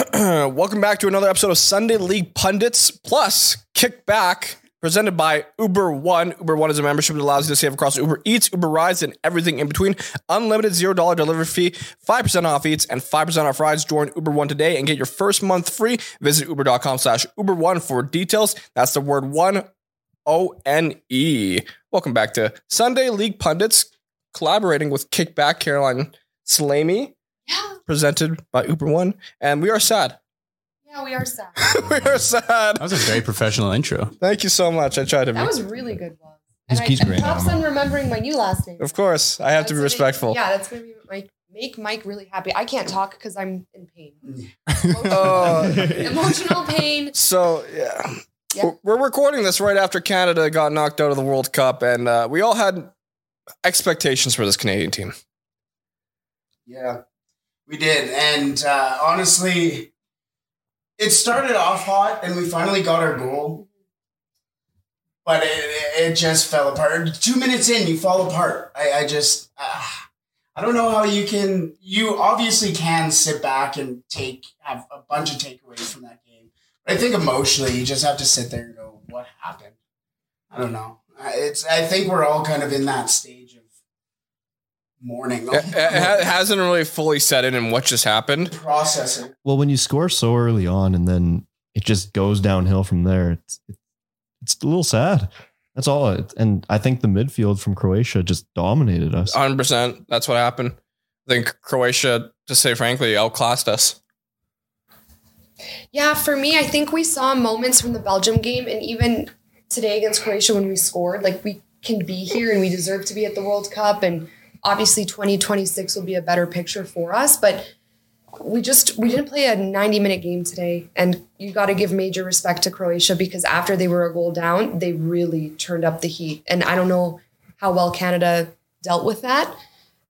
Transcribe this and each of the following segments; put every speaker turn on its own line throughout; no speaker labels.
Welcome back to another episode of Sunday League Pundits Plus Kickback, presented by Uber One. Uber One is a membership that allows you to save across Uber Eats, Uber Rides, and everything in between. Unlimited $0 delivery fee, 5% off eats, and 5% off rides. Join Uber One today and get your first month free. Visit uber.com slash Uber One for details. That's the word one, O N E. Welcome back to Sunday League Pundits, collaborating with Kickback Caroline Salami
Yeah,
presented by Uber One, and we are sad.
yeah, we are sad.
we are sad.
That was a very professional intro.
Thank you so much. I tried to be.
That was really good, Bob.
He's-
And
he's
I,
great,
Props on remembering my new last name.
of course, I have to be
That's gonna
respectful.
yeah, that's gonna be Mike. Make Mike really happy. I can't talk because I'm in pain.
Oh.
Emotional pain.
So yeah.
Yeah.
We're- we're recording this right after Canada got knocked out of the World Cup, and uh, we all had expectations for this Canadian team.
Yeah, we did. And uh, honestly, it started off hot and we finally got our goal. But it, it just fell apart. Two minutes in, you fall apart. I, I just, uh, I don't know how you can, you obviously can sit back and take, have a bunch of takeaways from that game. But I think emotionally, you just have to sit there and go, what happened? I don't know. It's, I think we're all kind of in that stage of mourning.
It, it hasn't really fully set in in what just happened.
processing.
Well, when you score so early on and then it just goes downhill from there, it's it's a little sad. That's all. It, and I think the midfield from Croatia just dominated us.
100%. That's what happened. I think Croatia, to say frankly, outclassed us.
Yeah, for me, I think we saw moments from the Belgium game and even today against Croatia when we scored. Like we can be here and we deserve to be at the World Cup. And obviously 2026 will be a better picture for us. But we just we didn't play a 90 minute game today. And you gotta give major respect to Croatia because after they were a goal down, they really turned up the heat. And I don't know how well Canada dealt with that.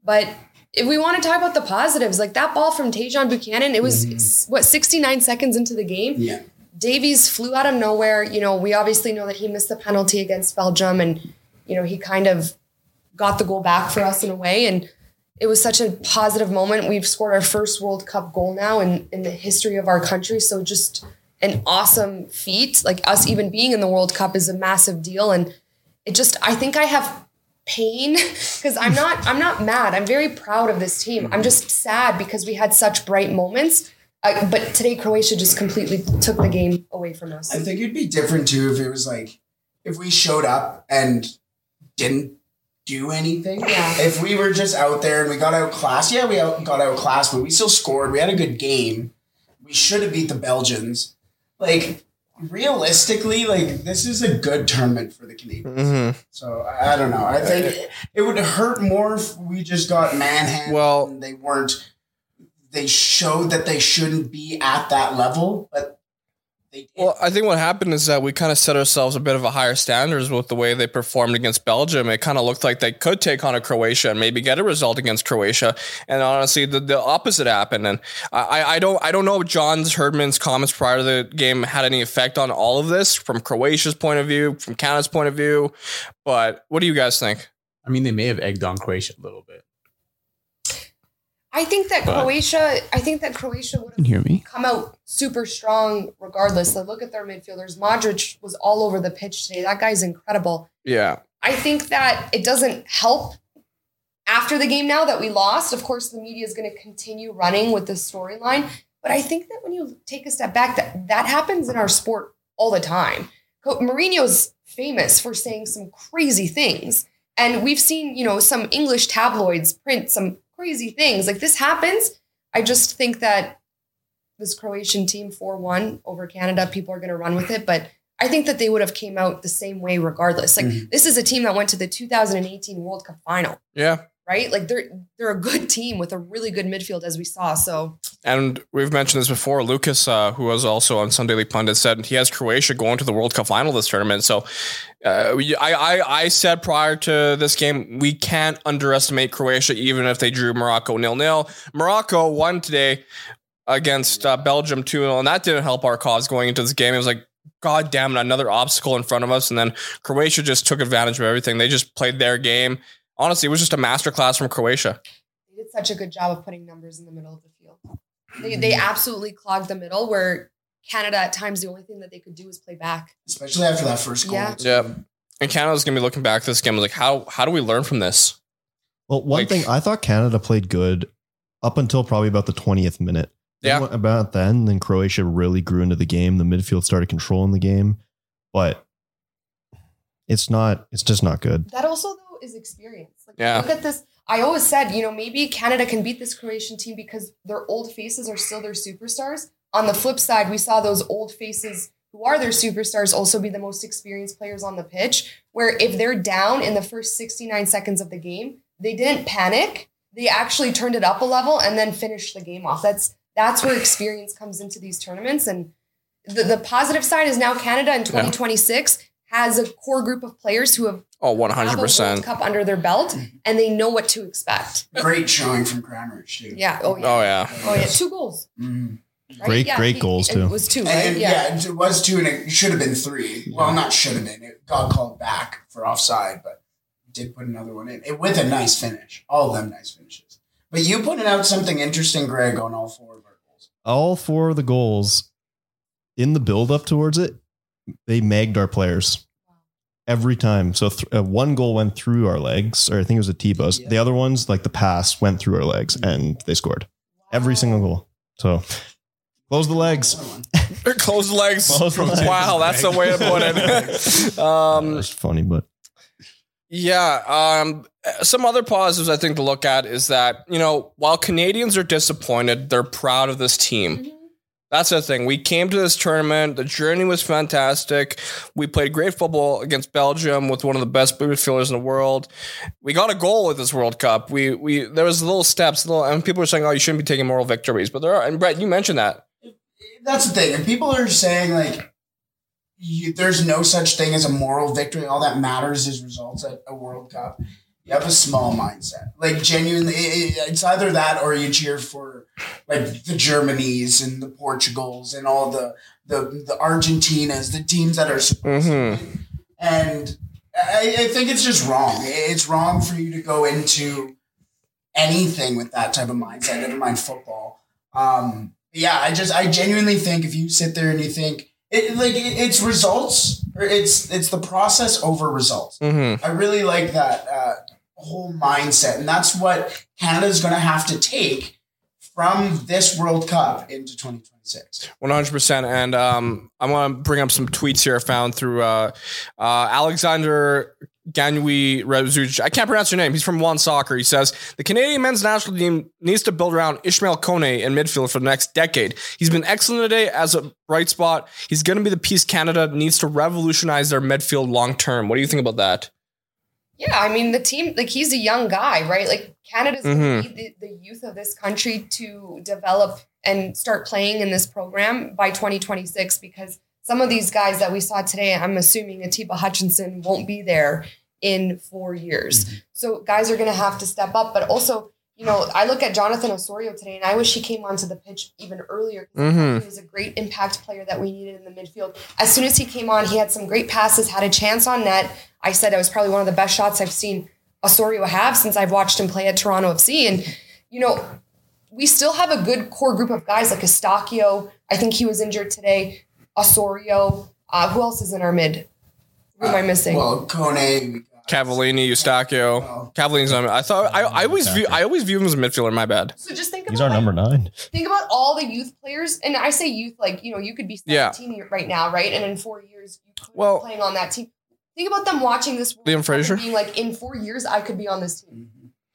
But if we want to talk about the positives, like that ball from Tajon Buchanan, it was mm-hmm. what 69 seconds into the game.
Yeah.
Davies flew out of nowhere. You know, we obviously know that he missed the penalty against Belgium and, you know, he kind of got the goal back for us in a way. And it was such a positive moment. We've scored our first World Cup goal now in, in the history of our country. So just an awesome feat. Like us even being in the World Cup is a massive deal. And it just, I think I have pain because I'm not, I'm not mad. I'm very proud of this team. I'm just sad because we had such bright moments. Uh, but today Croatia just completely took the game away from us.
I think it'd be different too if it was like if we showed up and didn't do anything.
Yeah.
If we were just out there and we got outclassed, yeah, we got out, got outclassed, but we still scored. We had a good game. We should have beat the Belgians. Like realistically, like this is a good tournament for the Canadians.
Mm-hmm.
So I, I don't know. I think it would hurt more if we just got manhandled.
Well-
and they weren't. They showed that they shouldn't be at that level, but they did.
Well, I think what happened is that we kind of set ourselves a bit of a higher standards with the way they performed against Belgium. It kind of looked like they could take on a Croatia and maybe get a result against Croatia. And honestly, the, the opposite happened. And I, I don't I don't know if John's Herdman's comments prior to the game had any effect on all of this from Croatia's point of view, from Canada's point of view. But what do you guys think?
I mean, they may have egged on Croatia a little bit.
I think that
But-
Croatia. I think that Croatia would have
hear me?
come out super strong regardless. Like, look at their midfielders. Modric was all over the pitch today. That guy's incredible.
Yeah.
I think that it doesn't help after the game now that we lost, of course, the media is going to continue running with this storyline. But I think that when you take a step back, that that happens in our sport all the time. Mourinho's famous for saying some crazy things. And we've seen, you know, some English tabloids print some crazy things. Like this happens. I just think that this Croatian team 4-1 over Canada, people are going to run with it, but I think that they would have came out the same way regardless. Like
Mhm.
this is a team that went to the 2018 World Cup final,
Yeah.
Right? Like they're they're a good team with a really good midfield as we saw. So
And we've mentioned this before. Lucas, uh, who was also on Sunday League Pundit, said he has Croatia going to the World Cup final this tournament. So uh, I, I, I said prior to this game, we can't underestimate Croatia, even if they drew Morocco nil nil. Morocco won today against uh, Belgium 2 0, and that didn't help our cause going into this game. It was like, God damn it, another obstacle in front of us. And then Croatia just took advantage of everything. They just played their game. Honestly, it was just a masterclass from Croatia.
they did such a good job of putting numbers in the middle of the field. They they mm-hmm. absolutely clogged the middle where Canada at times the only thing that they could do was play back.
especially after that first goal.
Yeah.
Yeah. And Canada's gonna be looking back to this game like, how how do we learn from this?
Well, one
Like-
thing I thought Canada played good up until probably about the 20th minute.
Yeah.
Then About then, then Croatia really grew into the game. The midfield started controlling the game, but it's not. It's just not good.
That also though is experience.
Yeah.
look at this. I always said, you know, maybe Canada can beat this Croatian team because their old faces are still their superstars. On the flip side, we saw those old faces who are their superstars also be the most experienced players on the pitch. Where if they're down in the first 69 seconds of the game, they didn't panic. They actually turned it up a level and then finished the game off. That's that's where experience comes into these tournaments. And the, the positive side is now Canada in 2026 has a core group of players who have
Oh, one
have
hundred
a World
percent.
Cup under their belt and they know what to expect.
Great showing from Kramaric too.
Yeah. Oh yeah.
Oh yeah.
Oh yeah. Two goals.
Mhm.
right?
Great-
Yeah,
great
he-
goals, too it
was two, right?
and yeah. it was two, and it should have been three. Well, not should have been. It got called back for offside, but did put another one in it, with a nice finish. All of them nice finishes. But you pointed out something interesting, Greg, on all four of our goals.
All four of the goals in the build up towards it, they magged our players every time. So th- uh, one goal went through our legs, or I think it was a T bus.
Yeah.
The other ones, like the pass, went through our legs, and they scored every single goal. So close the legs.
close one.
Closed legs.
Closed legs.
Wow, that's the way to put it. um,
That's funny, but
Yeah. Um, some other positives I think to look at is that, you know, while Canadians are disappointed, they're proud of this team. That's the thing. We came to this tournament. The journey was fantastic. We played great football against Belgium with one of the best midfielders in the world. We got a goal with this World Cup. We we there was little steps, little and people are saying, "Oh, you shouldn't be taking moral victories," but there are. And Brett, you mentioned that.
That's the thing. And people are saying, like, you, there's no such thing as a moral victory. All that matters is results at a World Cup. You have a small mindset. Like, genuinely, it- it- it's either that or you cheer for, like, the Germanys and the Portugals and all the, the, the Argentinas, the teams that are
Mhm.
win. And I, I think it's just wrong. It's wrong for you to go into anything with that type of mindset, never mind football. Um, yeah, I just I genuinely think if you sit there and you think it like it, it's results or it's it's the process over results.
Mm-hmm.
I really like that uh, whole mindset, and that's what Canada's going to have to take from this World Cup into 2026.
One hundred percent, and um, I want to bring up some tweets here I found through uh, uh, Alexander Ganui Rezuc. I can't pronounce your name. He's from One Soccer. He says the Canadian men's national team needs to build around Ishmael Kone in midfield for the next decade. He's been excellent today as a bright spot. He's going to be the piece Canada needs to revolutionize their midfield long term. What do you think about that?
Yeah, I mean the team like he's a young guy, right? Like Canada's
Mhm.
going the, the youth of this country to develop and start playing in this program by 2026 because some of these guys that we saw today, I'm assuming Atiba Hutchinson won't be there in 4 years. So guys are going to have to step up, but also you know, I look at Jonathan Osorio today, and I wish he came onto the pitch even earlier. I thought
Mhm.
He was a great impact player that we needed in the midfield. As soon as he came on, he had some great passes, had a chance on net. I said it was probably one of the best shots I've seen Osorio have since I've watched him play at Toronto FC. And, you know, we still have a good core group of guys like Eustáquio. I think he was injured today. Osorio. Uh, who else is in our mid? Who am I missing?
Well, Kone, we got
Cavallini, Eustáquio. Cavallini's on. I thought I, I always view I always view him as a midfielder. My bad.
So just think about
He's our
like,
number nine.
think about all the youth players, and I say youth like you know you could be
Yeah.
17 right now, right? And in four years you could
Well-
be playing on that team. Think about them watching this. World
Liam
Cup
Fraser?
being like, in four years, I could be on this team.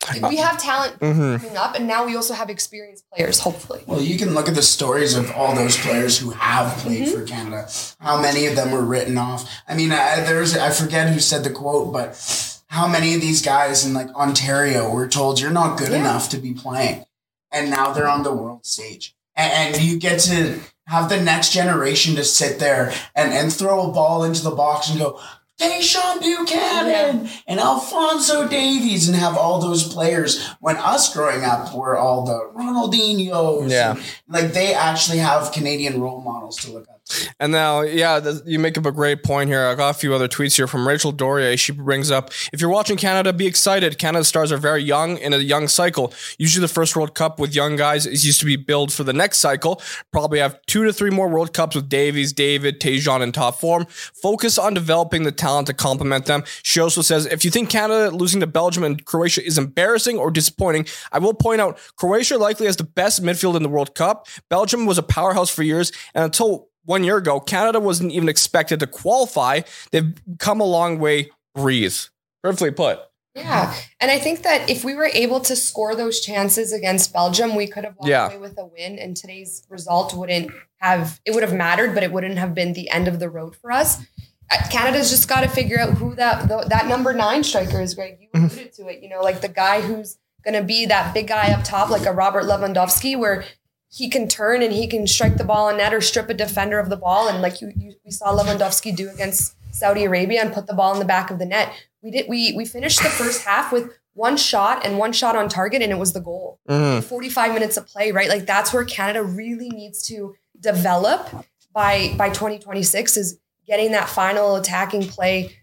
Like, we have talent
Mhm.
coming up, and now we also have experienced players. Hopefully,
Well, you can look at the stories of all those players who have played for Canada. How many of them were written off? I mean, I, there's I forget who said the quote, but how many of these guys in like Ontario were told you're not good
Yeah.
enough to be playing, and now they're on the world stage, and, and you get to have the next generation to sit there and and throw a ball into the box and go. Deschamps Buchanan and Alfonso Davies and have all those players when us growing up were all the Ronaldinho's.
Yeah.
and, like they actually have Canadian role models to look up to.
And now, yeah, th- you make up a great point here. I got a few other tweets here from Rachel Doria. She brings up if you're watching Canada, be excited. Canada stars are very young in a young cycle. Usually, the first World Cup with young guys is used to be build for the next cycle. Probably have two to three more World Cups with Davies, David, Tajon in top form. Focus on developing the talent to complement them. She also says if you think Canada losing to Belgium and Croatia is embarrassing or disappointing, I will point out Croatia likely has the best midfield in the World Cup. Belgium was a powerhouse for years, and until one year ago, Canada wasn't even expected to qualify. They've come a long way. Breathe. Perfectly put.
yeah. And I think that if we were able to score those chances against Belgium, we could have walked
Yeah.
away with a win, and today's result wouldn't have it would have mattered, but it wouldn't have been the end of the road for us. Uh, Canada's just got to figure out who that the, that number nine striker is. Greg, you
Mm-hmm.
alluded to it. You know, like the guy who's going to be that big guy up top, like a Robert Lewandowski, where he can turn and he can strike the ball in net or strip a defender of the ball. And like you, you we saw Lewandowski do against Saudi Arabia and put the ball in the back of the net. We did. We we finished the first half with one shot and one shot on target, and it was the goal.
Mhm.
45 minutes of play, right? Like that's where Canada really needs to develop by by 2026 is getting that final attacking play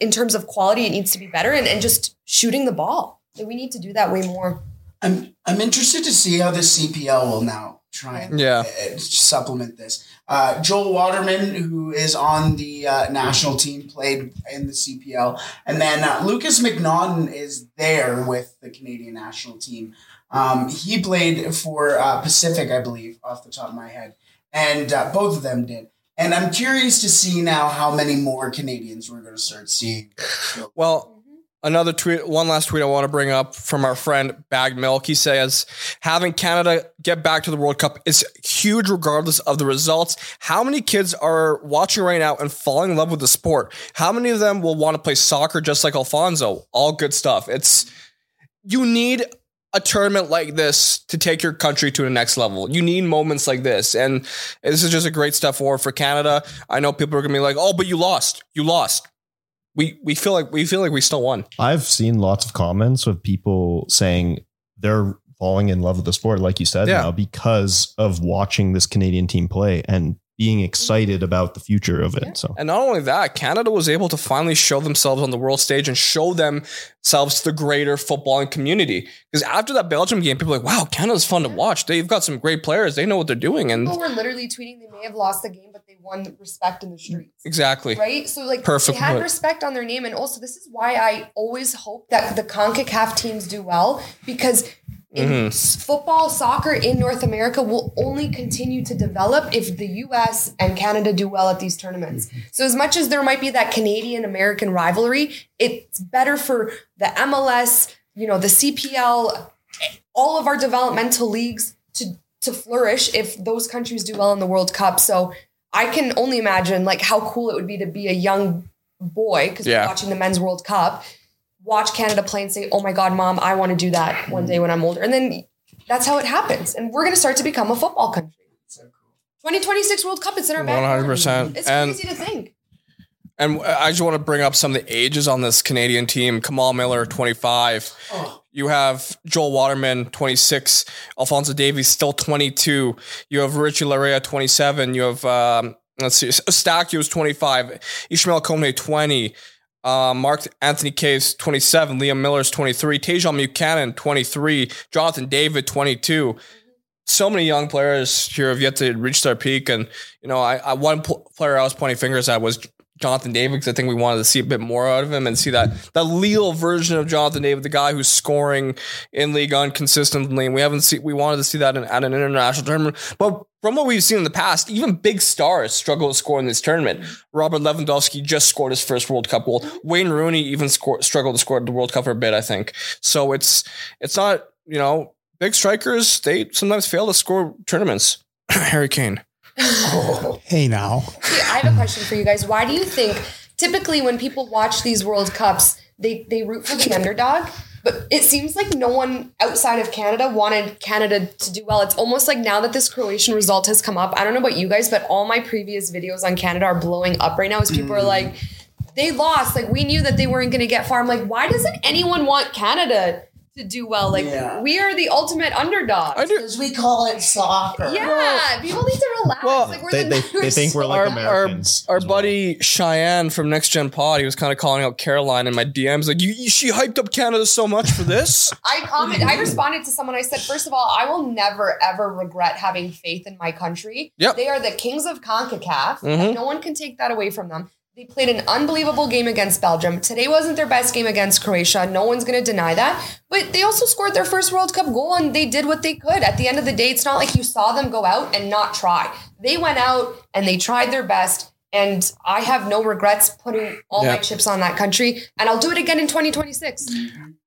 in terms of quality. It needs to be better and, and just shooting the ball. Like, we need to do that way more.
I'm I'm interested to see how the CPL will now try and
Yeah.
uh, supplement this. Uh, Joel Waterman, who is on the uh, national team, played in the CPL, and then uh, Lukas MacNaughton is there with the Canadian national team. Um, he played for uh, Pacific, I believe, off the top of my head, and uh, both of them did. And I'm curious to see now how many more Canadians we're going to start seeing.
Well, another tweet, one last tweet I want to bring up from our friend Bag Milk. He says, having Canada get back to the World Cup is huge regardless of the results. How many kids are watching right now and falling in love with the sport? How many of them will want to play soccer just like Alfonso? All good stuff. It's, you need a tournament like this to take your country to the next level. You need moments like this. And this is just a great step forward for Canada. I know people are going to be like, oh, but you lost. You lost we we feel like we feel like we still won.
I've seen lots of comments of people saying they're falling in love with the sport, like you said
Yeah.
now, because of watching this Canadian team play and being excited about the future of it. So
And not only that, Canada was able to finally show themselves on the world stage and show themselves to the greater footballing community. Because after that Belgium game, people were like, wow, Canada's fun to watch. They've got some great players. They know what they're doing. And
People were literally tweeting they may have lost the game, but they won respect in the streets.
exactly.
Right? So like
Perfect
they had respect on their name. And also this is why I always hope that the CONCACAF teams do well because in
Mhm.
football, soccer in North America will only continue to develop if the US and Canada do well at these tournaments. So as much as there might be that Canadian American rivalry, it's better for the MLS, you know, the CPL, all of our developmental leagues to to flourish if those countries do well in the World Cup. So I can only imagine like how cool it would be to be a young boy because
Yeah.
we're watching the men's World Cup, watch Canada play and say, "Oh my God, mom, I want to do that one day when I'm older." And then that's how it happens, and we're going to start to become a football country. 2026 World Cup, it's in our back.
100%.
It's
And-
crazy to think.
And I just want to bring up some of the ages on this Canadian team. Kamal Miller, 25. You have Joel Waterman, 26. Alfonso Davies, still 22. You have Richie Laryea, 27. You have, um, let's see, Stacky was 25. Ishmael Kone, 20. Uh, Mark Anthony Kaye's, 27. Liam Millar's 23. Tajon Buchanan, 23. Jonathan David, 22 so many young players here have yet to reach their peak. And, you know, I, I one pl- player I was pointing fingers at was Jonathan David because I think we wanted to see a bit more out of him and see that that leal version of Jonathan David, the guy who's scoring in league One consistently. And we haven't seen we wanted to see that in, at an international tournament. But from what we've seen in the past, even big stars struggle to score in this tournament. Robert Lewandowski just scored his first World Cup goal. Wayne Rooney even scored, struggled to score the World Cup for a bit, I think. So it's it's not you know big strikers they sometimes fail to score tournaments. Harry Kane.
Hey now.
I have a question for you guys. Why do you think typically when people watch these World Cups, they they root for the underdog? But it seems like no one outside of Canada wanted Canada to do well. It's almost like now that this Croatian result has come up, I don't know about you guys, but all my previous videos on Canada are blowing up right now as people are like, mm. they lost. Like we knew that they weren't going to get far. I'm like, why doesn't anyone want Canada to do well? Like
Yeah.
we are the ultimate underdog.
I do.
Because we call it soccer.
Yeah, people need to relax.
Well,
like we're
They,
the
they, they think we're like
our,
Americans.
Our, our
as well.
buddy Cheyenne from Next Gen Pod, he was kind of calling out Caroline in my DMs, like, you, you, she hyped up Canada so much for this.
I comment. I responded to someone. I said, first of all, I will never ever regret having faith in my country.
Yep.
They are the kings of Concacaf.
Mhm.
No one can take that away from them. They played an unbelievable game against Belgium. Today wasn't their best game against Croatia. No one's going to deny that. But they also scored their first World Cup goal and they did what they could. At the end of the day, it's not like you saw them go out and not try. They went out and they tried their best. And I have no regrets putting all my chips on that country. And I'll do it again in 2026.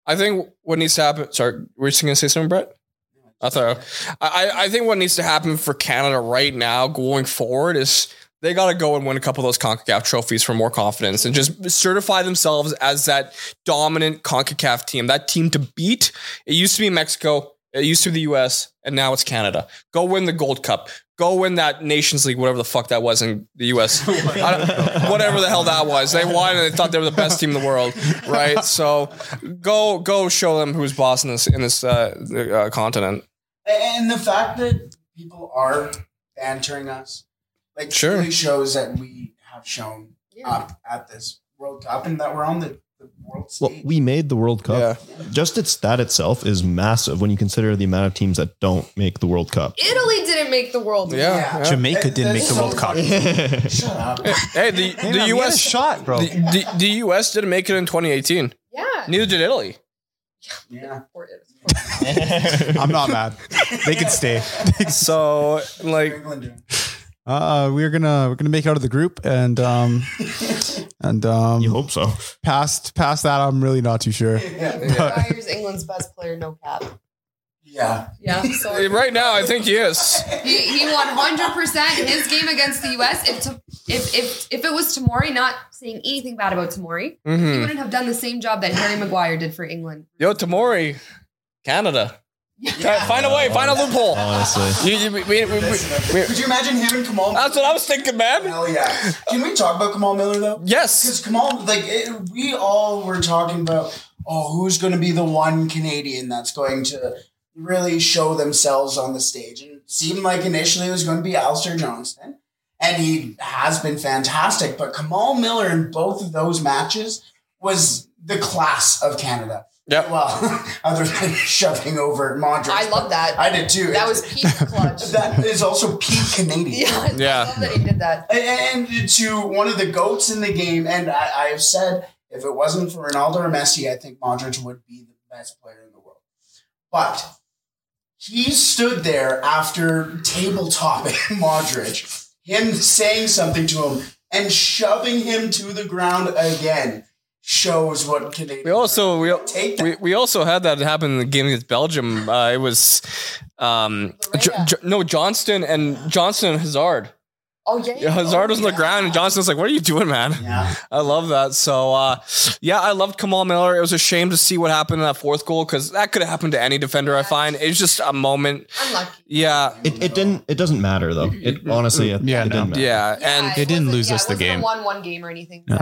I think what needs to happen. Sorry, were you still going to say something, Brett? I thought I, I think what needs to happen for Canada right now going forward is they got to go and win a couple of those CONCACAF trophies for more confidence and just certify themselves as that dominant CONCACAF team, that team to beat. It used to be Mexico, it used to be the US, and now it's Canada. Go win the Gold Cup. Go win that Nations League, whatever the fuck that was in the US. Whatever the hell that was. They won and they thought they were the best team in the world, right? So go go show them who's boss in this in this uh, uh, continent.
And the fact that people are bantering us, like,
Sure.
really shows that we have shown
Yeah.
up at this World Cup and that we're on the, the world
Well,
stage.
we made the World Cup.
Yeah.
Just its that itself is massive when you consider the amount of teams that don't make the World Cup.
Italy didn't make the world.
Yeah,
Yeah.
yeah.
Jamaica
That-
didn't make
that's
the World Cup.
Shut up.
Hey, the
Hey,
the
man, we had a
US
shot, bro.
the, the, the US didn't make it in 2018.
Yeah.
Neither did Italy.
Yeah.
I'm not mad. They could stay.
So like
England doing.
Uh, we're gonna we're gonna make it out of the group, and um, and um,
you hope so.
past past that, I'm really not too sure.
Dyer's England's best player, no cap.
Yeah.
Yeah. So
right now, I think he is.
he, he 100% in his game against the US. If, to, if if if it was Tomori, not saying anything bad about Tomori, he
hmm
wouldn't have done the same job that Harry Maguire did for England.
Yo, Tomori, Canada. Try- Find a way. Find a loophole.
Honestly.
You, you, we, we, we, we-
Could you imagine him and Kamal?
that's what I was thinking, man.
Hell yeah. Can we talk about Kamal Miller though?
Yes.
Because Kamal, like, it, we all were talking about, oh, who's going to be the one Canadian that's going to really show themselves on the stage? And it seemed like initially it was going to be Alistair Johnston. And he has been fantastic. But Kamal Miller in both of those matches was the class of Canada.
Yep.
Well, other than shoving over Modric.
I love that.
I did too.
That was peak clutch.
That is also peak Canadian.
yeah.
Yeah.
I love that he did that.
And to one of the goats in the game, and I, I have said if it wasn't for Ronaldo or Messi, I think Modric would be the best player in the world. But he stood there after tabletopping Modric, him saying something to him and shoving him to the ground again shows what Canadian.
We also we,
Take that.
we we also had that happen in the game against Belgium. Uh, it was um J- J- no Johnston and Johnston and Hazard.
Oh yeah.
Yeah, Hazard was on the ground and Johnston's like, "What are you doing, man?"
Yeah.
I love that. So uh, yeah, I loved Kamal Miller. It was a shame to see what happened in that fourth goal because that could have happened to any defender. I find it's just a moment.
Unlucky.
Yeah,
It, it didn't. It doesn't matter though. It honestly. It,
Yeah,
it didn't
no.
matter.
yeah,
Yeah,
and
They didn't lose
yeah,
us
it
the
wasn't a
game.
one-one game or anything.
No.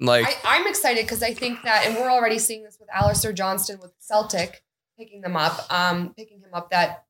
Exactly.
like
I, I'm excited because I think that, and we're already seeing this with Alistair Johnston with Celtic picking them up, um, picking him up. That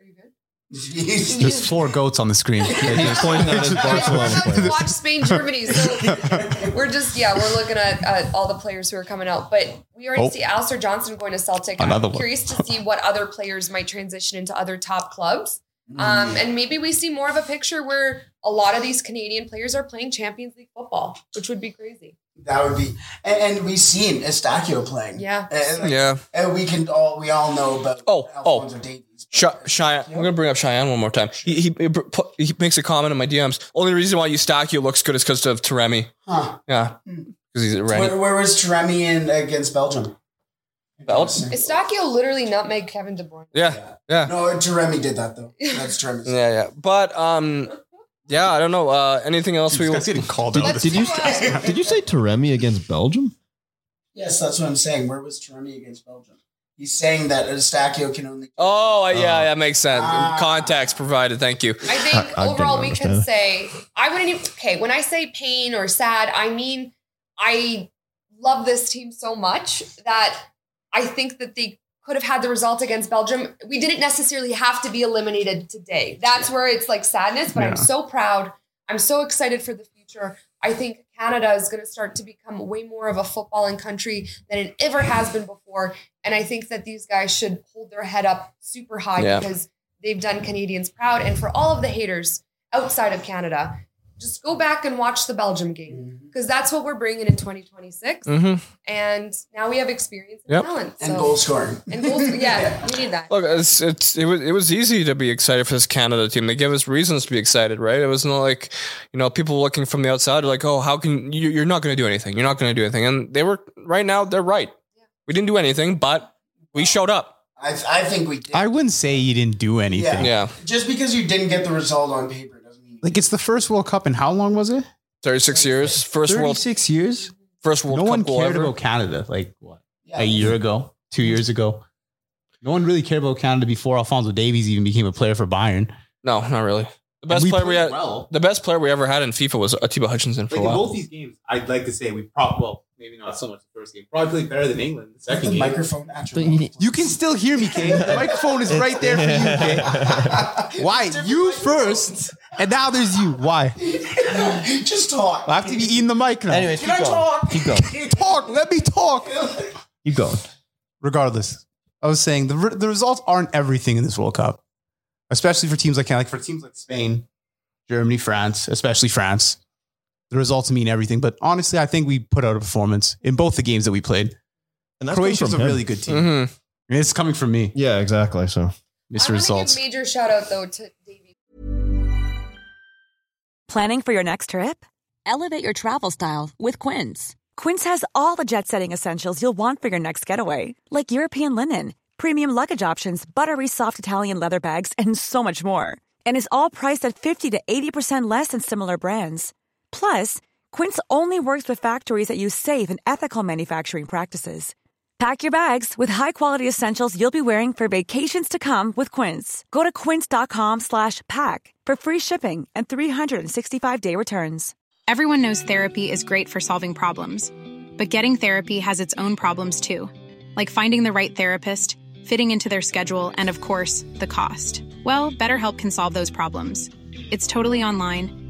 are you good?
He's-
There's four goats on the screen.
He's pointing at Barcelona
So to
players.
watch Spain, Germany. So we're just yeah, we're looking at, at all the players who are coming out. But we already
Oh.
see Alistair Johnston going to Celtic.
Another
I'm
one.
curious to see what other players might transition into other top clubs. Um, and maybe we see more of a picture where a lot of these Canadian players are playing Champions League football, which would be crazy.
That would be, and, and we've seen Eustáquio playing.
Yeah.
And, like,
Yeah.
and we can all we all know about
Oh, oh.
Alfonso Davies.
Sh- Cheyenne, I'm gonna bring up Cheyenne one more time. He, he he makes a comment in my DMs. Only reason why Eustáquio looks good is because of Taremi.
Huh.
Yeah, because he's a
Where, where was Taremi in against Belgium?
Belgium?
Eustáquio literally nutmeg Kevin De Bruyne.
Yeah, yeah,
No, Taremi did that though. That's Taremi.
yeah, yeah. But um, yeah, I don't know. Uh, anything else we?
That's getting called
Did,
out.
Did you
do
did you say Taremi against Belgium?
Yes, that's what I'm saying. Where was Taremi against Belgium? He's saying that Eustáquio can only.
Oh, yeah, that makes sense.
Ah.
Context provided. Thank you.
I think
I- I
overall we can say I wouldn't even okay, when I say pain or sad, I mean I love this team so much that I think that they could have had the result against Belgium. We didn't necessarily have to be eliminated today. That's where it's like sadness, but
Yeah.
I'm so proud. I'm so excited for the future. I think Canada is going to start to become way more of a footballing country than it ever has been before. And I think that these guys should hold their head up super high
Yeah.
because they've done Canadians proud. And for all of the haters outside of Canada, just go back and watch the Belgium game because that's what we're bringing in 2026.
hmm
And now we have experience and
Yep.
talent.
and goal scoring.
And goals. Yeah, we need that.
Look, it's it's it was it was easy to be excited for this Canada team. They gave us reasons to be excited, right? It was not like you know people looking from the outside are like, oh, how can you? You're not going to do anything. You're not going to do anything. And they were right now. They're right. We didn't do anything, but we showed up.
I, I think we did.
I wouldn't say you didn't do anything.
Yeah,
Just because you didn't get the result on paper doesn't mean.
Like it's the first World Cup in how long was it?
thirty six years, first world,
36 years.
first World
no
Cup
one cared
ever.
about Canada like what?
Yeah.
A year ago, two years ago. No one really cared about Canada before Alfonso Davies even became a player for Bayern.
No, not really. The best
we
player we had,
well.
the best player we ever had in FIFA was Atiba Hutchinson for
Like
a
in
while.
both these games, I'd like to say we probably well, maybe not so much the first game. Probably played better than England the
the
second game.
microphone actually.
You can still hear me, Kane. The microphone is right there for you, Kane. Why? You first, and now there's you. Why?
Just talk.
I have to be eating the mic now.
Anyways,
Can I talk?
Keep going.
talk. Let me talk.
Keep going.
Regardless, I was saying the re- the results aren't everything in this World Cup, especially for teams like Canada, like for teams like Spain, Germany, France, especially France. The results mean everything, but honestly, I think we put out a performance in both the games that we played.
And that's
Croatia's a
him.
really good team.
hmm
And it's coming from me,
Yeah, exactly. So
I
Mr.
want
Results.
give major shout out though to Davey.
Planning for your next trip? Elevate your travel style with Quince. Quince has all the jet setting essentials you'll want for your next getaway, like European linen, premium luggage options, buttery soft Italian leather bags, and so much more. And is all priced at 50 to 80% less than similar brands. Plus, Quince only works with factories that use safe and ethical manufacturing practices. Pack your bags with high-quality essentials you'll be wearing for vacations to come with Quince. Go to quince.com slash pack for free shipping and 365-day returns.
Everyone knows therapy is great for solving problems, but getting therapy has its own problems too, like finding the right therapist, fitting into their schedule, and of course, the cost. Well, BetterHelp can solve those problems. It's totally online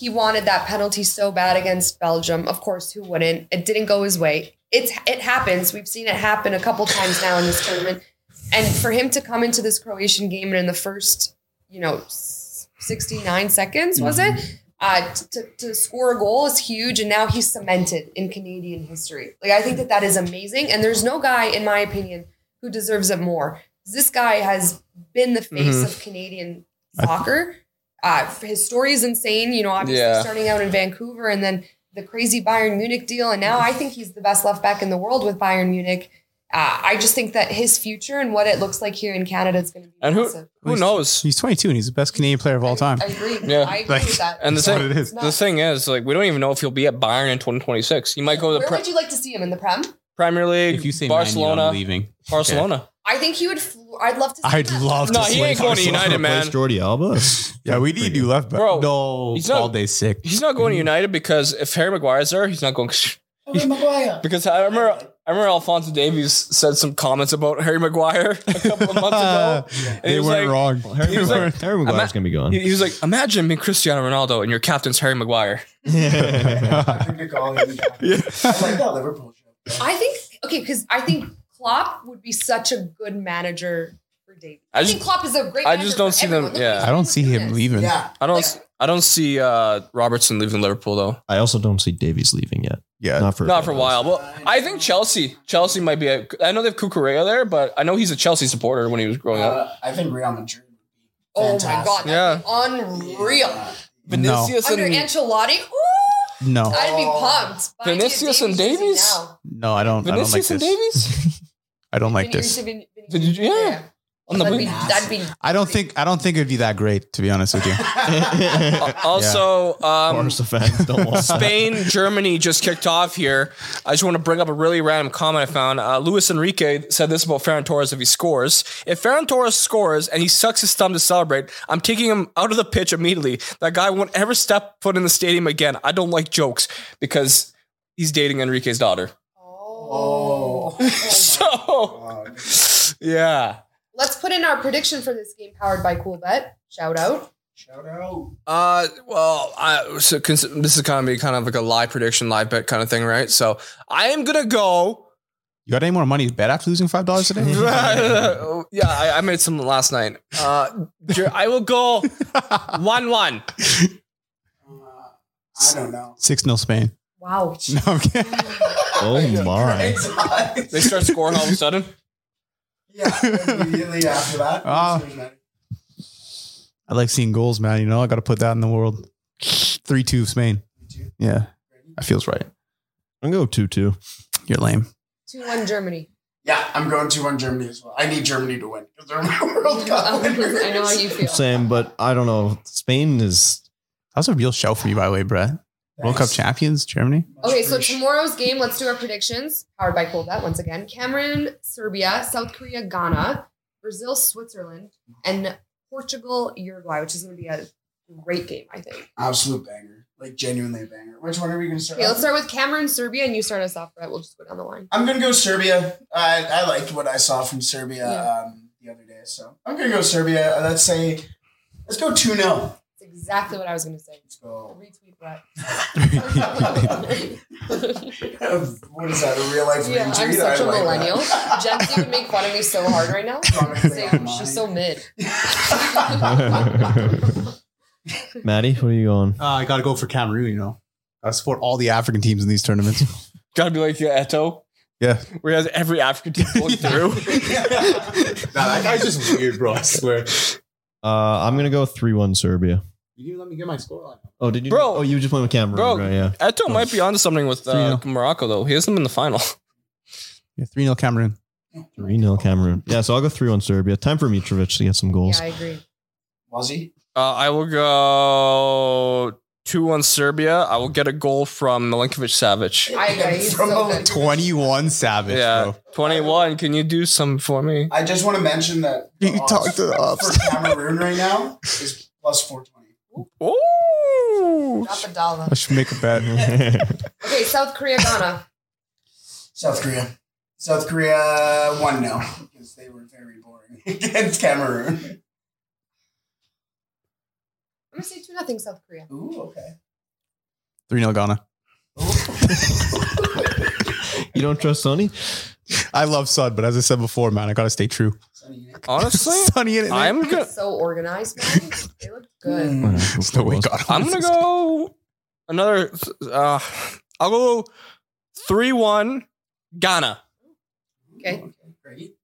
he wanted that penalty so bad against Belgium. Of course, who wouldn't? It didn't go his way. It's it happens. We've seen it happen a couple times now in this tournament. And for him to come into this Croatian game and in the first, you know, 69 seconds, was it? Uh, to, to score a goal is huge. And now he's cemented in Canadian history. Like, I think that that is amazing. And there's no guy, in my opinion, who deserves it more. This guy has been the face of Canadian soccer. Uh, his story is insane. You know, obviously
Yeah.
starting out in Vancouver and then the crazy Bayern Munich deal, and now I think he's the best left back in the world with Bayern Munich. uh, I just think that his future and what it looks like here in Canada is going to be
And who
massive.
who knows?
He's 22 and he's the best Canadian player of all time.
I agree.
Yeah.
I agree
Like-
with that.
And the
That's
thing,
it is.
the thing is, like, we don't even know if he'll be at Bayern in 2026. He might go to the
Where
pre-
would you like to see him in the Prem?
Premier League,
If you say Man U,
Barcelona,
I'm leaving.
Barcelona.
I think he would. Fl- I'd love to. See
I'd
him.
love
No,
to
he
see
ain't going to United, man.
Replace Jordi Alba.
Yeah, we need new left back.
Bro,
no,
he's not-
all day sick.
He's not going to mm-hmm. United because if Harry Maguire's there, he's not going. To oh, because I remember, I remember Alfonso Davies said some comments about Harry Maguire a couple of months ago. And
they
was
weren't
like,
wrong.
He was like,
Harry Maguire's gonna be gone.
he he was like, imagine being Cristiano Ronaldo and your captain's Harry Maguire.
I think they call him. I like that Liverpool show.
I think okay because I think Klopp would be such a good manager for Davies.
I
I,
just-
think Klopp is a great.
I
manager
just don't
for
see them-
everyone. Look
yeah.
I don't see him
this.
leaving.
Yeah.
I don't,
Like-
I don't see uh, Robertson leaving Liverpool though.
I also don't see Davies leaving yet.
Yeah.
Not for
Not for a while. Well, I think Chelsea. Chelsea might be. A, I know they have Cucurella there, but I know he's a Chelsea supporter when he was growing up.
Uh, I think Real Madrid. would be
Oh my god, that'd be unreal.
Vinicius
Under
and
Ancelotti, ooh,
No,
I'd be pumped. But I
Vinicius and Davies?
no, I don't. I don't like
and
this.
Davies
I don't like this.
Vini- Vini-
Did you- yeah. on the
That'd be, that'd be
I don't think. I don't think it'd be that great, to be honest with you.
Also, um,
fans don't want.
Spain, Germany just kicked off here. I just want to bring up a really random comment I found. Uh, Luis Enrique said this about Ferran Torres if he scores. If Ferran Torres scores and he sucks his thumb to celebrate, I'm taking him out of the pitch immediately. That guy won't ever step foot in the stadium again. I don't like jokes because he's dating Enrique's daughter.
Oh.
so, yeah.
Let's put in our prediction for this game powered by Coolbet. Shout out.
Shout out.
Uh, well, I, so cons- this is kind of be kind of like a live prediction, live bet kind of thing, right? So I am gonna go.
You got any more money to bet after losing five dollars today?
yeah, I, I made some last night. Uh, I will go one-one.
I don't know.
Six 0 Spain.
Wow.
No, I'm kidding.
Oh my.
They start scoring all of a sudden.
yeah, immediately after that.
Ah. I like seeing goals, man. You know, I got to put that in the world. Three two Spain. Yeah, that feels right.
I'm gonna go two two.
You're lame.
2 1 Germany.
Yeah, I'm going 2 1 Germany as well. I need Germany to win because they're my World Cup winners.
I know how you feel.
Same, but I don't know. Spain is
That was a real show for you, by the way, Brett. World Cup champions, Germany.
Okay, so tomorrow's game, let's do our predictions. Powered by Coolbet once again. Cameroon, Serbia, South Korea, Ghana, Brazil, Switzerland, and Portugal, Uruguay, which is going to be a great game, I think.
Absolute banger. Like, genuinely a banger. Which one are we going to start?
Okay,
off
let's start with Cameroon, Serbia, and you start us off, Right, We'll just go down the line.
I'm gonna go Serbia. I I liked what I saw from Serbia
Yeah.
um, the other day, so I'm gonna go Serbia. Let's say, let's go two 0
That's exactly what I was going to say.
Let's.
Retweet Brett.
what is that? A real life
yeah, I'm such
I
a
like
millennial.
that.
Gen Z would make fun of me so hard right now. Say, she's so mid.
Maddie. What are you going?
Uh, I got to go for Cameroon. You know, got to support all the African teams in these tournaments.
Gotta be like yeah, Eto'o,
yeah,
where he has every African team going through.
Nah, that guy's just weird, bro. I swear.
Uh, I'm gonna go three one Serbia.
You didn't let me get my score line.
Oh, did you?
Bro.
oh, you were just playing with Cameroon,
Bro,
right? Yeah.
Eto'o might be onto something with uh, Morocco though. He hasn't been in the final.
yeah, three 0 Cameroon.
Three 0 Cameroon. Yeah, so I'll go three one Serbia. Time for Mitrovic to get some goals.
Yeah, I agree.
Was he?
Uh, I will go two one Serbia. I will get a goal from Milinkovic Savic.
I agree.
From
so.
Twenty-one Savage,
Yeah,
bro.
twenty one. Can you do some for me?
I just want to mention that
You
odds
talked to the
for. Cameroon right now is plus four twenty.
Ooh,
Drop a dollar.
I should make a bet.
Okay, South Korea, Ghana.
South Korea. South Korea one 0 because they were very boring against Cameroon.
I'm gonna say two nothing South Korea.
Ooh, okay.
Three 0 Ghana.
you don't trust Sonny?
I love Sud, but as I said before, man, I got to stay true.
Honestly,
Sunny in it.
I'm gonna
So organized, man. They look good.
There's no way God.
I'm gonna go another. Uh, I'll go three one Ghana.
Okay.
Great.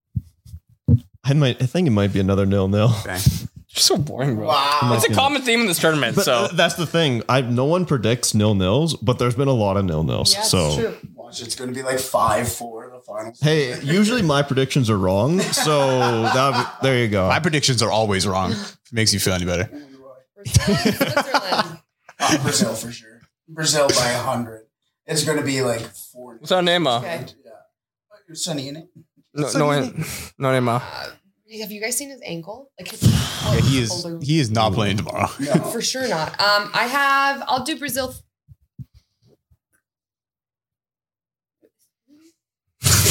I might. I think it might be another nil nil.
You're so boring, bro.
Wow.
It's a common theme in this tournament.
But
so
uh, that's the thing. I no one predicts nil nils, but there's been a lot of nil nils.
Yeah,
so
true.
Watch, it's going to be like five four quarterfinals.
Hey, usually my predictions are wrong, so that, there you go.
My predictions are always wrong. If it makes you feel any better.
Switzerland.
Oh, Brazil for sure. Brazil by a hundred. It's going to be like four.
What's our name? uh?
Okay.
Yeah. You're sunny in it.
No, no, no, no name. uh.
Uh, have you guys seen his ankle? Like his
Yeah, he is he is not playing tomorrow.
For sure not. Um, I have. I'll do Brazil.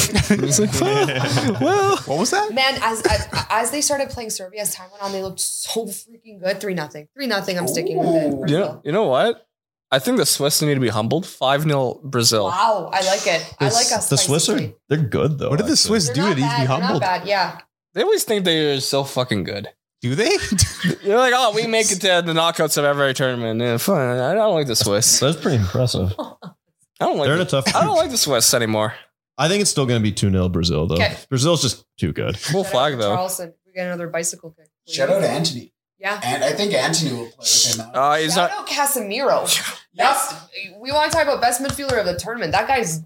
It's like, well, well,
What was that?
Man, as, as as they started playing Serbia, as time went on, they looked so freaking good. Three nothing. Three nothing. I'm sticking with it.
Ooh.
you
Brazil.
know, you know what? I think the Swiss need to be humbled. 5 0 Brazil.
Wow, I like it. I
The-
like us.
The Swiss are they're good though.
What did the
I'd
Swiss
say.
do to these be
They're not
humbled?
bad. Yeah.
They always think they're so fucking good.
Do they?
You're like, oh, we make it to the knockouts of every tournament. Yeah, fine. I don't like the Swiss.
That's pretty impressive.
I don't like.
They're in a
The,
tough.
I don't like the Swiss anymore.
I think it's still going to be 2 0 Brazil, though.
Okay.
Brazil's just too good.
Cool
Shout
flag though.
Richarlison. We get another bicycle kick. please.
Shout out to Antony.
Yeah.
And I think Antony will play with him. Out.
Uh, he's
Shout
not.
out Casemiro. Best. We want to talk about best midfielder of the tournament. That guy's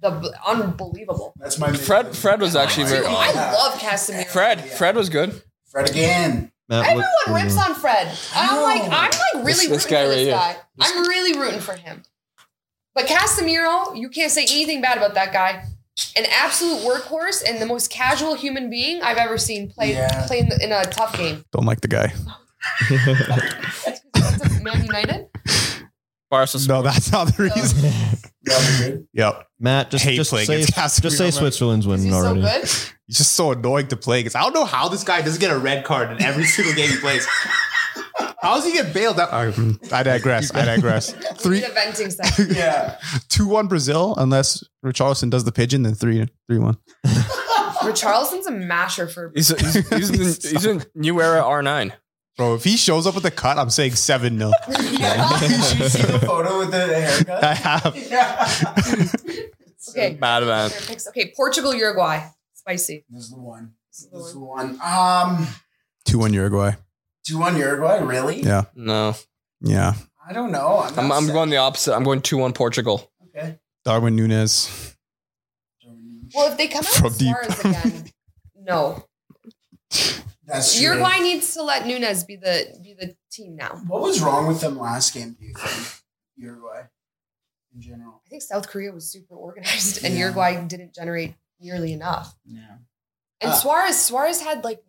the unbelievable.
That's my
Fred. Fred was actually
Dude,
very.
I love Casemiro.
Fred. Fred was good.
Fred again.
Matt,
Everyone
what-
rips on Fred. I'm like, I'm like really
This- this
rooting
guy
for
right
this
here.
guy. I'm really rooting for him. But Casemiro, you can't say anything bad about that guy. An absolute workhorse and the most casual human being I've ever seen play
Yeah.
play in, the, in a tough game.
Don't like the guy.
That's 'cause Man United.
Barca.
No, that's not the reason.
That'll be good.
Yep.
Matt, just,
Hate
just
playing
say,
Casemiro,
just say. Switzerland's
Is
winning
he so
already.
good?
He's just so annoying to play against. I don't know how this guy doesn't get a red card in every single game he plays. How does he get bailed out? I, I digress. I digress. Three,
need a venting session.
Yeah.
two, one Brazil. Unless Richarlison does the pigeon, then three, three, one.
Richarlison's a masher for.
He's, he's, he's, in, he's in new era R9.
Bro, if he shows up with a cut, I'm saying seven nil.
Did you see the photo with the haircut?
I have.
Yeah.
Okay.
Bad man.
Okay, Portugal, Uruguay. Spicy.
This is the one. This is the one. Um,
Two one Uruguay.
Two one Uruguay. Really?
Yeah.
No.
Yeah.
I don't know. I'm,
I'm, I'm going the opposite. I'm going 2 1 Portugal.
Okay.
Darwin Nunez.
Well, if they come out
From
with
deep.
Suarez again, no.
That's true.
Uruguay needs to let Nunez be the be the team now.
What was wrong with them last game? Do you think Uruguay in general?
I think South Korea was super organized, and
Yeah.
Uruguay didn't generate nearly enough.
Yeah.
And
Uh,
Suarez, Suarez had like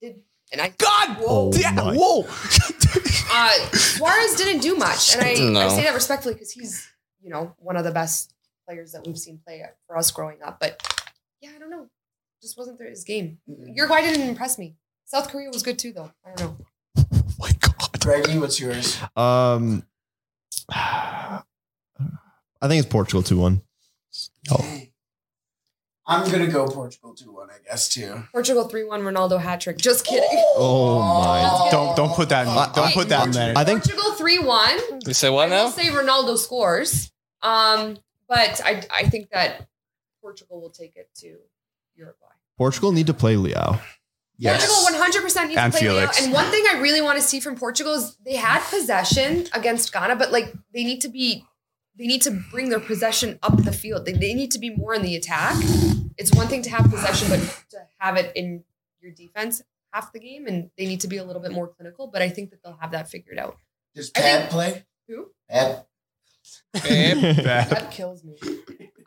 did and I
God!
whoa,
Yeah, whoa!
uh, Suarez didn't do much, and I, I say that respectfully because he's you know one of the best players that we've seen play for us growing up. But yeah, I don't know, just wasn't there his game. Uruguay didn't impress me. South Korea was good too, though. I don't know.
my God.
Greggy, what's yours?
Um, I think it's Portugal 2 1.
I'm gonna go Portugal two one, I guess too.
Portugal three one Ronaldo hat trick. Just kidding.
Oh my.
Don't don't put that. In, don't put that in there.
I think
Portugal three one.
You say what
I will
now?
say Ronaldo scores. Um, but I I think that Portugal will take it to Uruguay.
Portugal need to play Leao.
Portugal 100 percent needs
And
to play Leao.
Felix.
And one thing I really want to see from Portugal is they had possession against Ghana, but like they need to be they need to bring their possession up the field. They, they need to be more in the attack. It's one thing to have possession, but to have it in your defense half the game, and they need to be a little bit more clinical. But I think that they'll have that figured out.
Does
I think-
play?
Who?
Pep.
That kills me.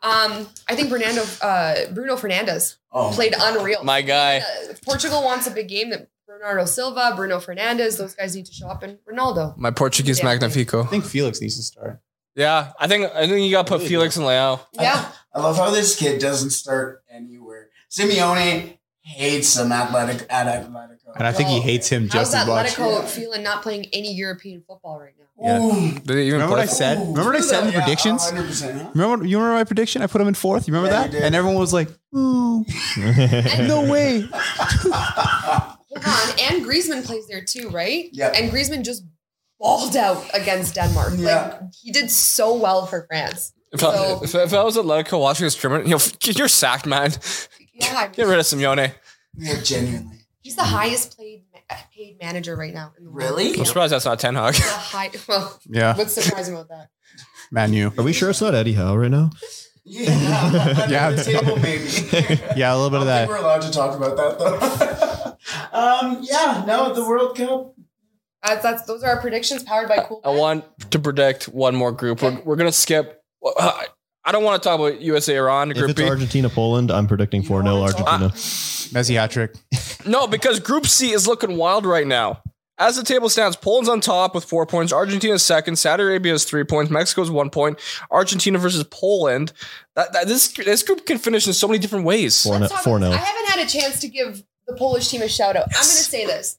Um, I think Bernardo, uh, Bruno Fernandes
Oh,
played unreal.
My guy.
Uh, Portugal wants a big game. That Bernardo Silva, Bruno Fernandes, those guys need to show up, and Ronaldo.
My Portuguese
Yeah.
Magnifico.
I think Felix needs to start.
Yeah, I think I think you got to put Felix and Leao.
Yeah,
I love how this kid doesn't start anywhere. Simeone hates him athletic at Atletico.
And I think he hates him
how's
just as much.
Atletico feeling not playing any European football right now?
Yeah.
Did even
Remember what I
put
said? Remember what I said in the
Yeah,
predictions?
huh?
Remember, you remember my prediction? I put him in fourth. You remember
Yeah,
that?
you.
And everyone was like, "Ooh, no way."
Hold on, and Griezmann plays there too, right?
Yeah.
And Griezmann just balled out against Denmark.
Yeah.
Like he did so well for France.
If I,
So-
if, if I was Atletico watching this tournament, you know, you're sacked, man.
Yeah, I
Get rid of Simeone.
Yeah, genuinely.
he's the highest paid paid manager right now in the world.
Really?
I'm surprised that's not Ten Hag.
The high, well,
Yeah,
what's surprising about that?
Manu.
Are we sure it's not Eddie Howe right now?
Yeah,
Yeah.
table maybe.
Yeah, a little bit of
I don't think
that.
we're allowed to talk about that though. um, yeah, no, the World Cup.
That's, that's those are our predictions powered by Cool.
I want to predict one more group. We're, we're gonna skip. uh, I don't want to talk about USA Iran
If
Group
it's
B.
Argentina Poland, I'm predicting 4 0 Argentina.
Messi hat trick.
No, because Group C is looking wild right now. As the table stands, Poland's on top with four points. Argentina is second. Saudi Arabia has three points. Mexico's one point. Argentina versus Poland. That, that this this group can finish in so many different ways.
4
Let's
4
about
0.
this. I haven't had a chance to give the Polish team a shout out. I'm going to say this.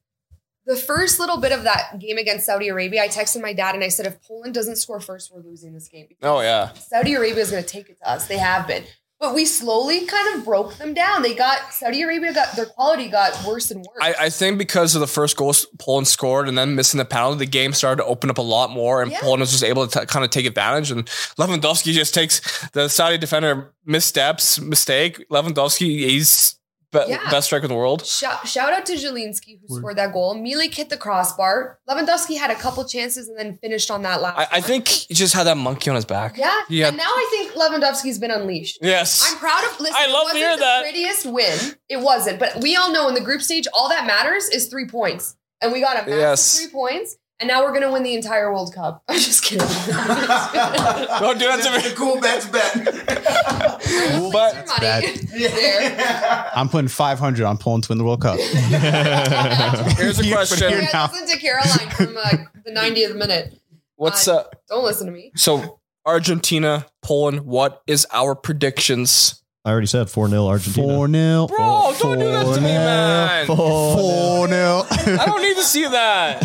The first little bit of that game against Saudi Arabia, I texted my dad and I said, if Poland doesn't score first, we're losing this game.
Oh yeah.
Saudi Arabia is going to take it to us. They have been. But we slowly kind of broke them down. They got, Saudi Arabia got, their quality got worse and worse.
I, I think because of the first goal Poland scored and then missing the penalty, the game started to open up a lot more, and
Yeah.
Poland was just able to t- kind of take advantage. And Lewandowski just takes the Saudi defender missteps, mistake. Lewandowski, he's be-
Yeah.
best striker in the world.
Shout, shout out to Zielinski who scored that goal. Milik hit the crossbar. Lewandowski had a couple chances and then finished on that last.
I, I think he just had that monkey on his back.
yeah.
He had-
And now I think Lewandowski's been unleashed.
yes.
I'm proud of. Listen,
I love
it
to
wasn't
hear
the
that.
Prettiest win, it wasn't. But we all know in the group stage, all that matters is three points, and we got a massive
Yes.
three points. And now we're gonna win the entire World Cup. I'm just kidding.
Don't do that to
The
me.
cool bets bet.
But
Money
bad. I'm putting 500 on Poland to win the World Cup.
here's a question.
here
Yeah, listen to Caroline from uh, the 90th minute.
What's
Uh,
uh
Don't listen to me.
so Argentina, Poland, what is our predictions?
I already said 4 0 Argentina.
4 0.
Bro, don't do that to me, man.
4 0.
I don't need to see that.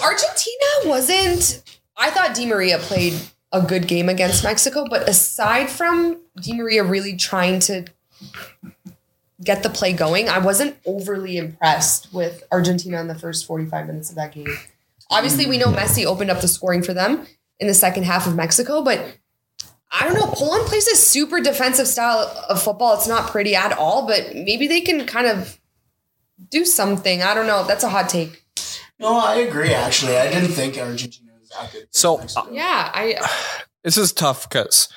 Argentina wasn't. I thought Di Maria played a good game against Mexico, but aside from Di Maria really trying to get the play going, I wasn't overly impressed with Argentina in the first 45 minutes of that game. Obviously, we know hmm. Messi opened up the scoring for them in the second half of Mexico, but I don't know. Poland plays a super defensive style of football. It's not pretty at all, but maybe they can kind of do something. I don't know. That's a hot take.
no, I agree. Actually, I didn't think Argentina was that good.
So,
Mexico.
Yeah, I
This is tough because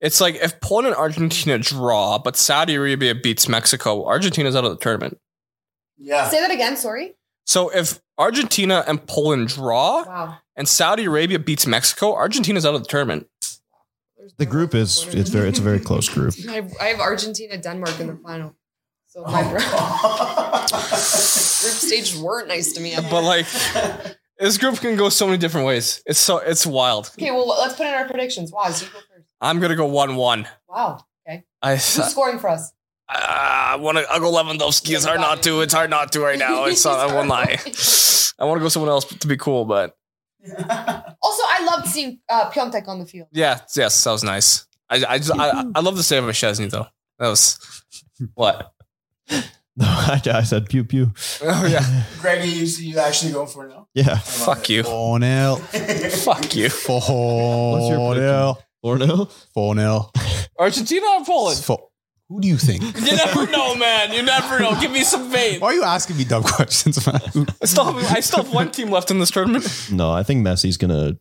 it's like if Poland and Argentina draw, but Saudi Arabia beats Mexico, Argentina's out of the tournament.
yeah.
say that again. Sorry.
So if Argentina and Poland draw
Wow.
and Saudi Arabia beats Mexico, Argentina's out of the tournament.
The group is it's very it's a very close group.
I have, I have Argentina, Denmark in the final. So my oh. bro- group stage weren't nice to me.
But like this group can go so many different ways. It's so it's wild.
okay, well let's put in our predictions. Wow, you go first.
I'm gonna go one one.
Wow. Okay.
I
Who's scoring for us?
I want to. I'll go Lewandowski. It's hard not to. It's hard not to right now. It's not. I won't lie. I want to go someone else to be cool, but
Also, I loved seeing uh, Piątek on the field.
yeah, yes, that was nice. I I just, I, I love the save of Szczęsny though. That was what.
No, I, I said pew pew.
Oh yeah.
Greggy, you, you actually going for it now?
Yeah.
Fuck you.
4 0.
Fuck you.
4
What's your
0.
4 0?
4 0.
Argentina or Poland?
Who do you think?
You never know, man. You never know. Give me some faith.
Why are you asking me dumb questions, man?
I still have, I still have one team left in this tournament.
No, I think Messi's gonna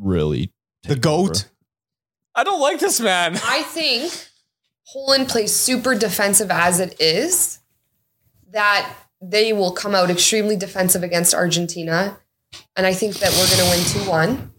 really
The GOAT?
over.
I don't like this man.
I think Poland plays super defensive as it is, that they will come out extremely defensive against Argentina. And I think that we're going to win 2 1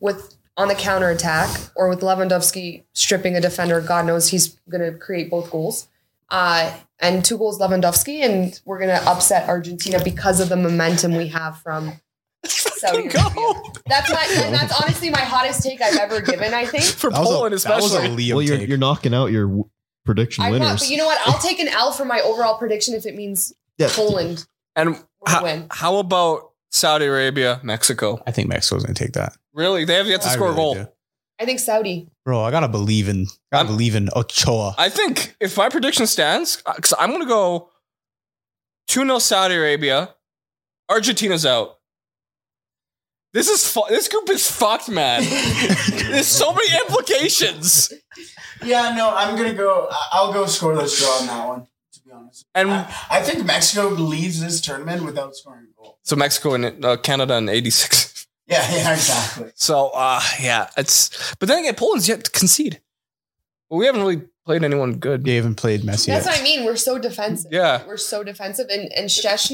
with on the counterattack or with Lewandowski stripping a defender. God knows he's going to create both goals. Uh, and two goals Lewandowski, and we're going to upset Argentina because of the momentum we have from Saudi Arabia. That's my, and that's honestly my hottest take I've ever given, I think.
For
That was a-
Poland,
that was a
especially.
Liam
Well, you're
take.
you're knocking out your w- prediction
I'm
winners.
not, but you know what? I'll take an L for my overall prediction if it means
Yeah.
Poland
And how,
win.
how about Saudi Arabia, Mexico?
I think Mexico's going to take that.
Really? They have yet to
I
score
really
a goal.
do.
I think Saudi.
Bro, I got to believe in gotta
I'm-
believe in Ochoa.
I think if my prediction stands, because I'm going to go 2 0 Saudi Arabia, Argentina's out. This is fu- this group is fucked, man. There's so many implications.
Yeah, no, I'm gonna go. I- I'll go scoreless draw on that one. To be honest,
And
I, I think Mexico leaves this tournament without scoring a goal.
so Mexico and uh, Canada in 86.
Yeah, yeah, exactly.
So uh yeah, it's but then again, Poland's yet to concede. But we haven't really played anyone good.
They haven't played Messi
That's
yet.
what I mean. We're so defensive.
Yeah.
We're so defensive. And and Szczesny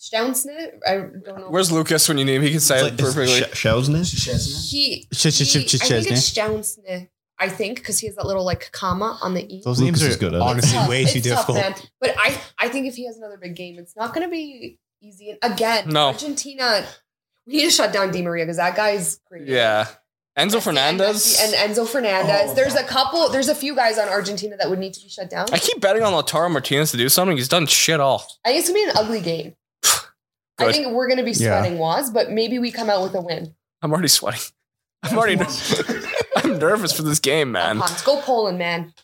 Szczęsny, I don't know.
Where's Lucas when you name? him? He can say it perfectly.
Shausness?
he? He- I think it's
Szczesny.
I think because he has that little like comma on the e.
Those
Lucas
names
is
are
good at it.
honestly
Tough.
way
It's
too
tough,
difficult.
man. But I, I think if he has another big game, it's not going to be easy. And again,
No.
Argentina. We need to shut down Di Maria because that guy's crazy.
Yeah. Enzo Fernandez.
and, and Enzo Fernandez.
Oh.
There's a couple. There's a few guys on Argentina that would need to be shut down.
I keep betting on Lautaro Martinez to do something. He's done shit all.
I think it's gonna be an ugly game. I think we're gonna be
Yeah.
sweating Waz, but maybe we come out with a win.
I'm already sweating. I'm already. I'm nervous for this game, man.
Let's go Poland, man.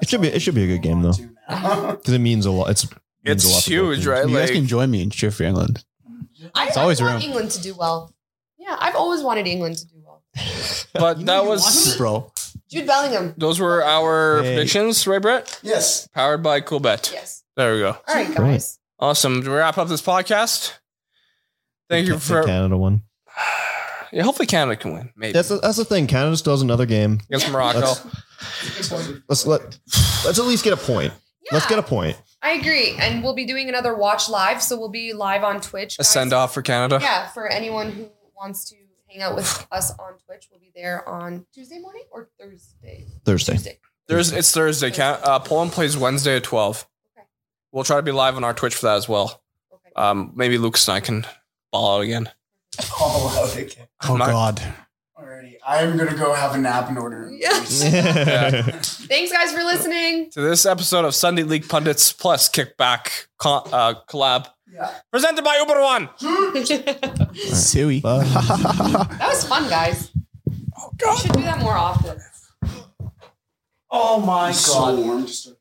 It should be it should be a good game though, because it means a lot. It's
It's
a lot
huge, right?
You guys can join me and cheer for England.
I,
It's always
I want
room.
England to do well. Yeah, I've always wanted England to do well.
But that was
bro.
Jude Bellingham.
those were our
Hey.
predictions, right, Brett?
Yes.
Powered by Coolbet.
Yes.
There we go.
All right,
Great.
guys.
Awesome. To wrap up this podcast, thank you
The
for.
Canada one.
Yeah, hopefully Canada can win. Maybe
That's the, that's the thing. Canada still has another game.
against Morocco.
Let's, let's let let's at least get a point. Let's get a point.
I agree, and we'll be doing another watch live, so we'll be live on Twitch.
A
guys.
send off for Canada.
Yeah, for anyone who wants to hang out with us on Twitch, we'll be there on Tuesday morning or Thursday.
Thursday.
Tuesday.
There's it's Thursday. Can, uh, Poland plays Wednesday at twelve.
Okay.
We'll try to be live on our Twitch for that as well.
Okay.
Um, maybe Lucas and I can ball out again.
All out again.
Oh
not-
God.
Alrighty. I'm gonna go have a nap in order.
Yes.
Yeah.
Thanks, guys, for listening.
to this episode of Sunday League Pundits plus Kickback co- uh, collab
Yeah.
presented by Uber One.
that
Suey.
Bye.
was fun, guys. Oh, We God. should do that more often.
Oh my god. So warm to start